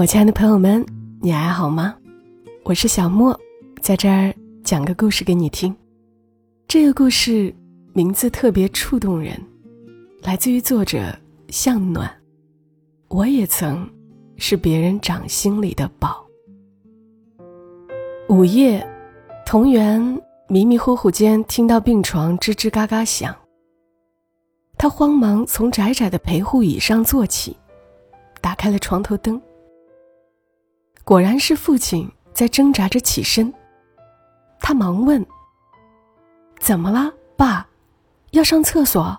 我亲爱的朋友们，你还好吗？我是小莫，在这儿讲个故事给你听。这个故事名字特别触动人，来自于作者向暖。我也曾是别人掌心里的宝。午夜，同源迷迷糊糊间听到病床吱吱嘎嘎响，他慌忙从窄窄的陪护椅上坐起，打开了床头灯。果然是父亲在挣扎着起身，他忙问：“怎么了，爸？要上厕所？”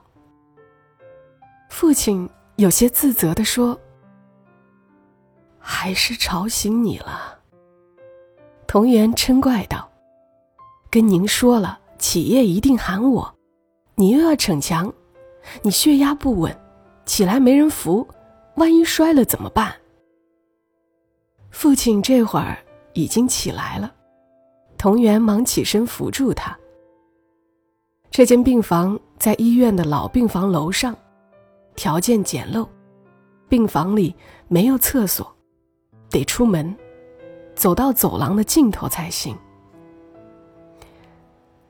父亲有些自责的说：“还是吵醒你了。”同源嗔怪道：“跟您说了，起夜一定喊我，你又要逞强，你血压不稳，起来没人扶，万一摔了怎么办？”父亲这会儿已经起来了，童源忙起身扶住他。这间病房在医院的老病房楼上，条件简陋，病房里没有厕所，得出门，走到走廊的尽头才行。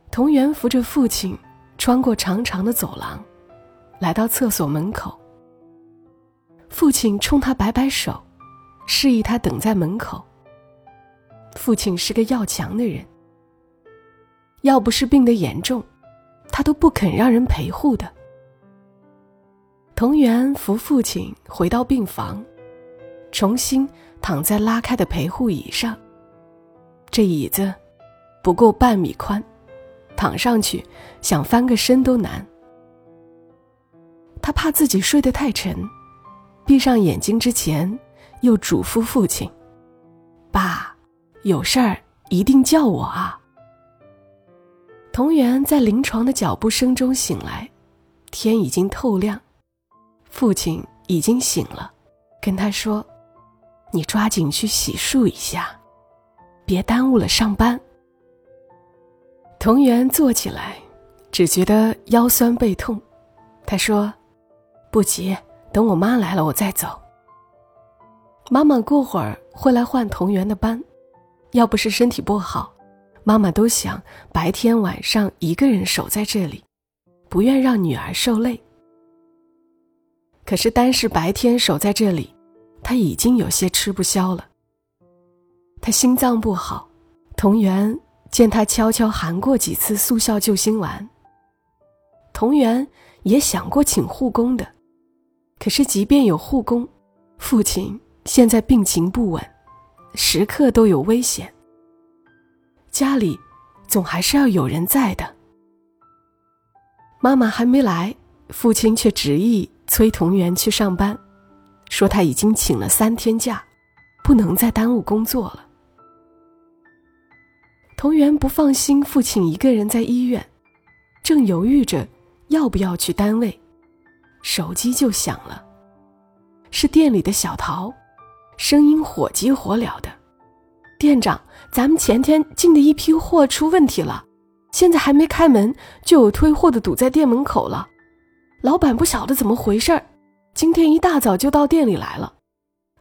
童源扶着父亲穿过长长的走廊，来到厕所门口。父亲冲他摆摆手。示意他等在门口。父亲是个要强的人，要不是病得严重，他都不肯让人陪护的。同源扶父亲回到病房，重新躺在拉开的陪护椅上。这椅子不够半米宽，躺上去想翻个身都难。他怕自己睡得太沉，闭上眼睛之前。又嘱咐父亲：“爸，有事儿一定叫我啊。”同源在临床的脚步声中醒来，天已经透亮，父亲已经醒了，跟他说：“你抓紧去洗漱一下，别耽误了上班。”同源坐起来，只觉得腰酸背痛，他说：“不急，等我妈来了，我再走。”妈妈过会儿会来换同源的班，要不是身体不好，妈妈都想白天晚上一个人守在这里，不愿让女儿受累。可是单是白天守在这里，她已经有些吃不消了。她心脏不好，同源见她悄悄含过几次速效救心丸。同源也想过请护工的，可是即便有护工，父亲。现在病情不稳，时刻都有危险。家里总还是要有人在的。妈妈还没来，父亲却执意催同源去上班，说他已经请了三天假，不能再耽误工作了。同源不放心父亲一个人在医院，正犹豫着要不要去单位，手机就响了，是店里的小桃。声音火急火燎的，店长，咱们前天进的一批货出问题了，现在还没开门，就有推货的堵在店门口了。老板不晓得怎么回事儿，今天一大早就到店里来了，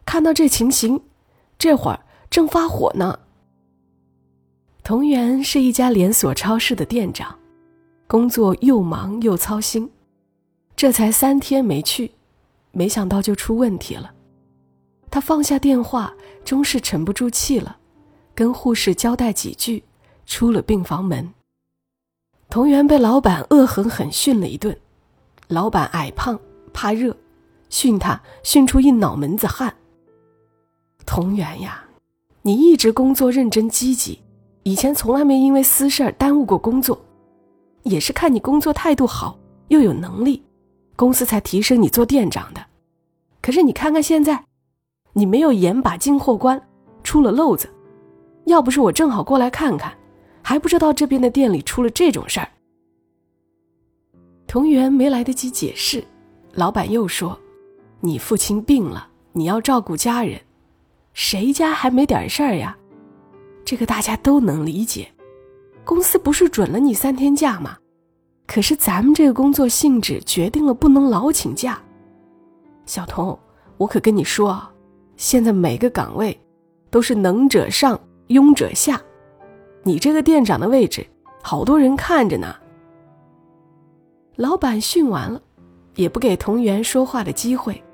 看到这情形，这会儿正发火呢。同源是一家连锁超市的店长，工作又忙又操心，这才三天没去，没想到就出问题了。他放下电话，终是沉不住气了，跟护士交代几句，出了病房门。同源被老板恶狠狠训了一顿，老板矮胖怕热，训他训出一脑门子汗。同源呀，你一直工作认真积极，以前从来没因为私事儿耽误过工作，也是看你工作态度好又有能力，公司才提升你做店长的。可是你看看现在。你没有严把进货关，出了漏子。要不是我正好过来看看，还不知道这边的店里出了这种事儿。同源没来得及解释，老板又说：“你父亲病了，你要照顾家人，谁家还没点事儿呀？这个大家都能理解。公司不是准了你三天假吗？可是咱们这个工作性质决定了不能老请假。小童，我可跟你说。”现在每个岗位都是能者上，庸者下。你这个店长的位置，好多人看着呢。”老板训完了，也不给同源说话的机会，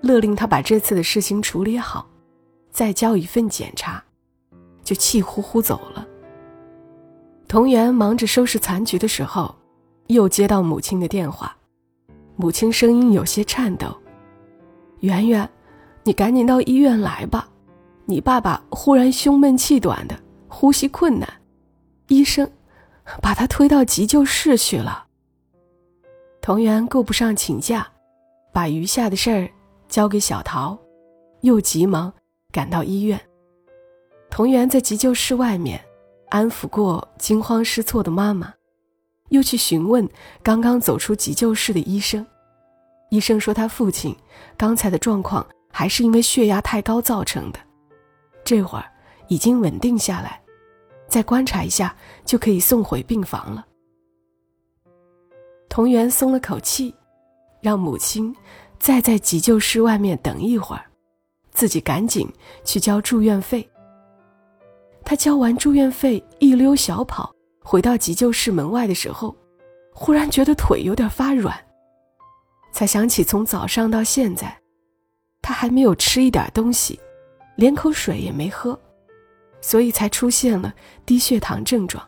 勒令他把这次的事情处理好，再交一份检查，就气呼呼走了。同源忙着收拾残局的时候，又接到母亲的电话，母亲声音有些颤抖：“圆圆，你赶紧到医院来吧，你爸爸忽然胸闷气短的，呼吸困难，医生把他推到急救室去了。”同源顾不上请假，把余下的事儿交给小桃，又急忙赶到医院。同源在急救室外面。安抚过惊慌失措的妈妈，又去询问刚刚走出急救室的医生。医生说他父亲刚才的状况还是因为血压太高造成的，这会儿已经稳定下来，再观察一下就可以送回病房了。同源松了口气，让母亲再在急救室外面等一会儿，自己赶紧去交住院费。他交完住院费，一溜小跑回到急救室门外的时候，忽然觉得腿有点发软，才想起从早上到现在，他还没有吃一点东西，连口水也没喝，所以才出现了低血糖症状。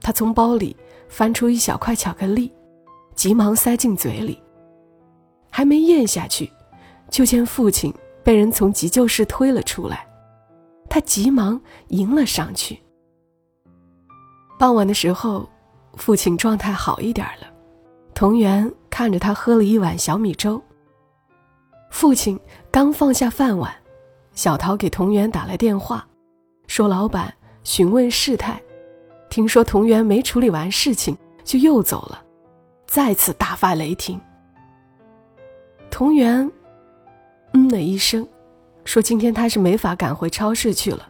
他从包里翻出一小块巧克力，急忙塞进嘴里，还没咽下去，就见父亲被人从急救室推了出来。他急忙迎了上去。傍晚的时候，父亲状态好一点了。同源看着他喝了一碗小米粥。父亲刚放下饭碗，小桃给同源打来电话，说老板询问事态，听说同源没处理完事情就又走了，再次大发雷霆。同源嗯了一声。说今天他是没法赶回超市去了，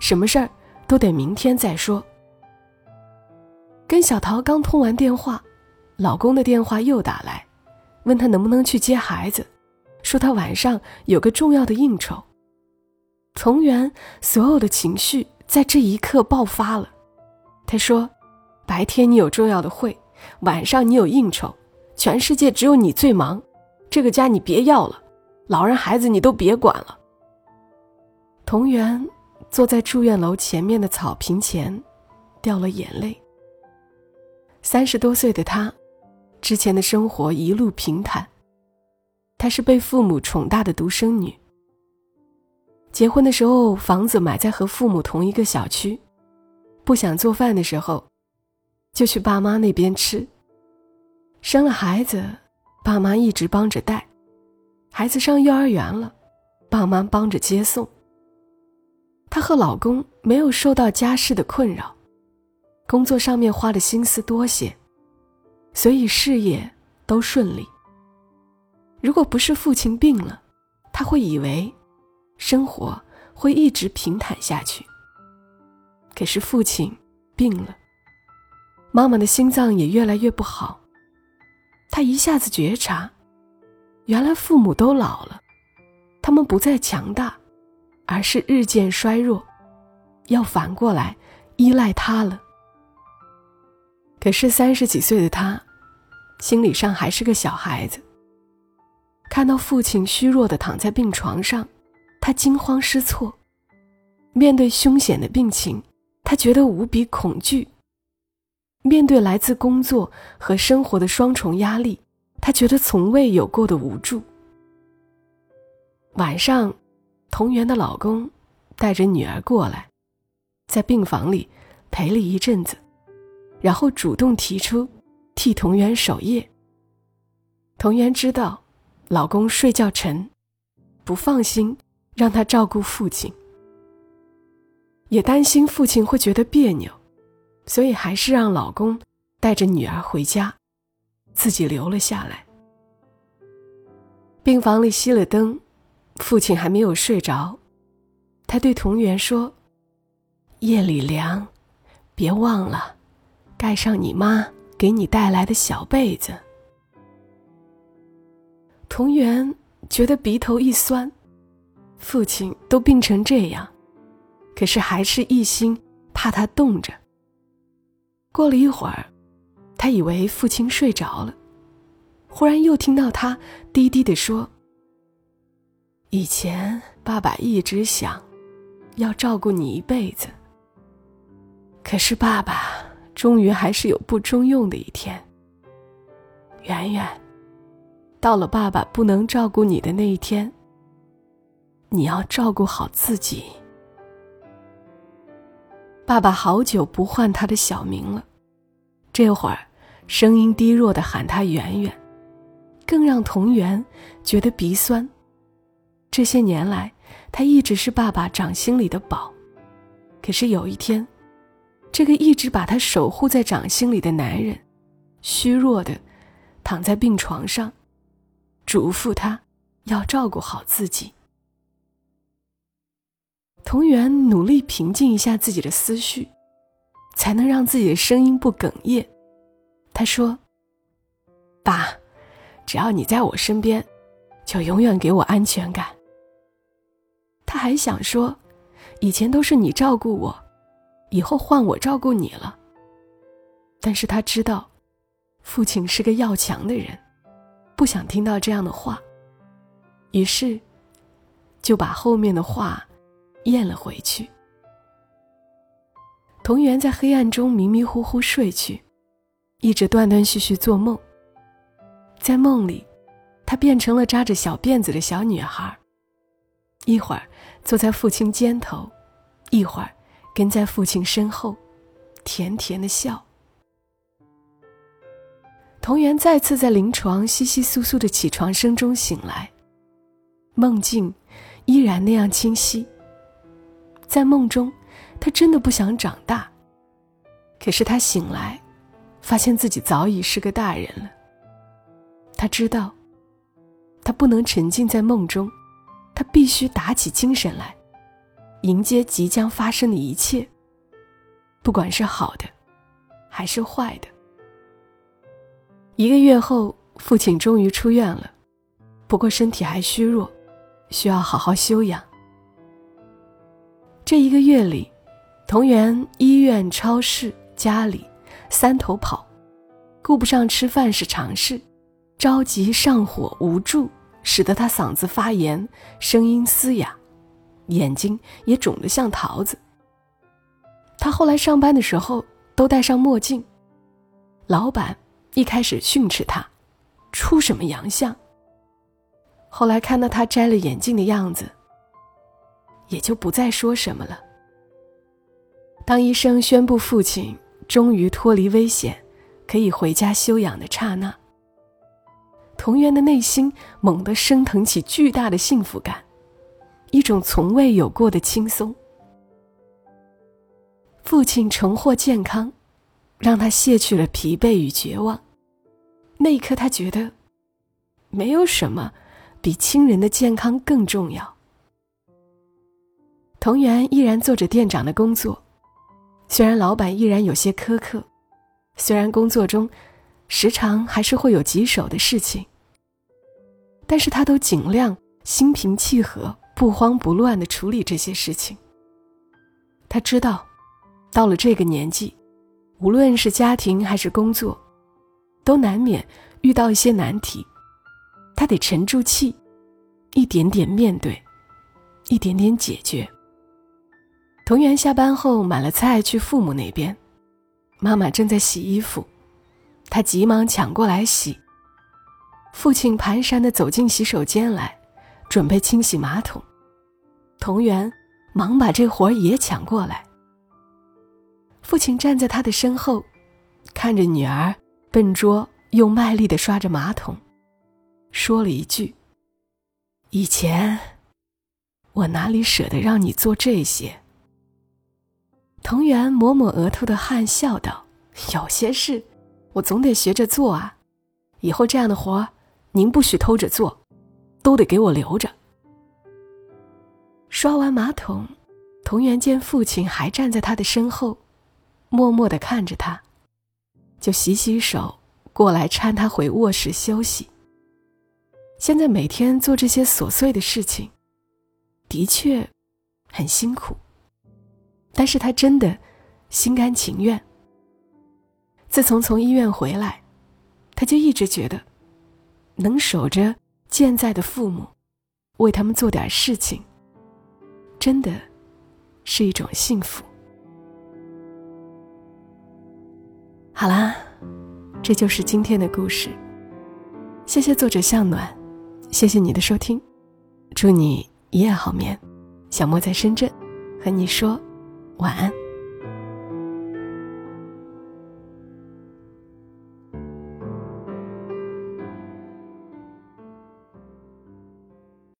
什么事儿都得明天再说。跟小桃刚通完电话，老公的电话又打来，问他能不能去接孩子，说他晚上有个重要的应酬。从元所有的情绪在这一刻爆发了，他说：“白天你有重要的会，晚上你有应酬，全世界只有你最忙，这个家你别要了，老人孩子你都别管了。”同源坐在住院楼前面的草坪前，掉了眼泪。三十多岁的他，之前的生活一路平坦。她是被父母宠大的独生女。结婚的时候，房子买在和父母同一个小区。不想做饭的时候，就去爸妈那边吃。生了孩子，爸妈一直帮着带。孩子上幼儿园了，爸妈帮着接送。她和老公没有受到家事的困扰，工作上面花的心思多些，所以事业都顺利。如果不是父亲病了，他会以为生活会一直平坦下去。可是父亲病了，妈妈的心脏也越来越不好。他一下子觉察，原来父母都老了，他们不再强大。而是日渐衰弱，要反过来依赖他了。可是三十几岁的他，心理上还是个小孩子。看到父亲虚弱的躺在病床上，他惊慌失措。面对凶险的病情，他觉得无比恐惧。面对来自工作和生活的双重压力，他觉得从未有过的无助。晚上。同源的老公带着女儿过来，在病房里陪了一阵子，然后主动提出替同源守夜。同源知道老公睡觉沉，不放心让他照顾父亲，也担心父亲会觉得别扭，所以还是让老公带着女儿回家，自己留了下来。病房里熄了灯。父亲还没有睡着，他对同源说：“夜里凉，别忘了盖上你妈给你带来的小被子。”同源觉得鼻头一酸，父亲都病成这样，可是还是一心怕他冻着。过了一会儿，他以为父亲睡着了，忽然又听到他低低的说：“以前爸爸一直想要照顾你一辈子，可是爸爸终于还是有不中用的一天。圆圆，到了爸爸不能照顾你的那一天。”你要照顾好自己。爸爸好久不唤他的小名了，这会儿声音低弱的喊他圆圆，更让童媛觉得鼻酸。这些年来，他一直是爸爸掌心里的宝，可是有一天，这个一直把他守护在掌心里的男人，虚弱的躺在病床上，嘱咐他要照顾好自己。童媛努力平静一下自己的思绪，才能让自己的声音不哽咽。他说：“爸，只要你在我身边，就永远给我安全感。”他还想说：“以前都是你照顾我，以后换我照顾你了。”但是他知道，父亲是个要强的人，不想听到这样的话，于是就把后面的话。咽了回去。童媛在黑暗中迷迷糊糊睡去，一直断断续续做梦。在梦里，他变成了扎着小辫子的小女孩，一会儿坐在父亲肩头，一会儿跟在父亲身后，甜甜的笑。童原再次在临床窸窸窣窣的起床声中醒来，梦境依然那样清晰。在梦中，他真的不想长大。可是他醒来，发现自己早已是个大人了。他知道，他不能沉浸在梦中，他必须打起精神来，迎接即将发生的一切，不管是好的，还是坏的。一个月后，父亲终于出院了，不过身体还虚弱，需要好好休养。这一个月里，同源医院、超市、家里三头跑，顾不上吃饭是常事。着急、上火、无助，使得他嗓子发炎，声音嘶哑，眼睛也肿得像桃子。他后来上班的时候都戴上墨镜，老板一开始训斥他：“出什么洋相？”后来看到他摘了眼镜的样子。也就不再说什么了。当医生宣布父亲终于脱离危险，可以回家休养的刹那，童媛的内心猛地升腾起巨大的幸福感，一种从未有过的轻松。父亲重获健康，让他卸去了疲惫与绝望。那一刻，他觉得，没有什么比亲人的健康更重要。童源依然做着店长的工作，虽然老板依然有些苛刻，虽然工作中时常还是会有棘手的事情，但是他都尽量心平气和、不慌不乱的处理这些事情。他知道，到了这个年纪，无论是家庭还是工作，都难免遇到一些难题，他得沉住气，一点点面对，一点点解决。童媛下班后买了菜去父母那边，妈妈正在洗衣服，他急忙抢过来洗。父亲蹒跚的走进洗手间来，准备清洗马桶，童媛忙把这活儿也抢过来。父亲站在他的身后，看着女儿笨拙又卖力的刷着马桶，说了一句：“以前，我哪里舍得让你做这些。”藤原抹抹额头的汗，笑道：“有些事，我总得学着做啊。以后这样的活，您不许偷着做，都得给我留着。”刷完马桶，藤原见父亲还站在他的身后，默默的看着他，就洗洗手，过来搀他回卧室休息。现在每天做这些琐碎的事情，的确很辛苦，但是他真的心甘情愿。自从从医院回来，他就一直觉得，能守着健在的父母，为他们做点事情，真的是一种幸福。好啦，这就是今天的故事。谢谢作者向暖，谢谢你的收听，祝你一夜好眠。小莫在深圳，和你说晚安。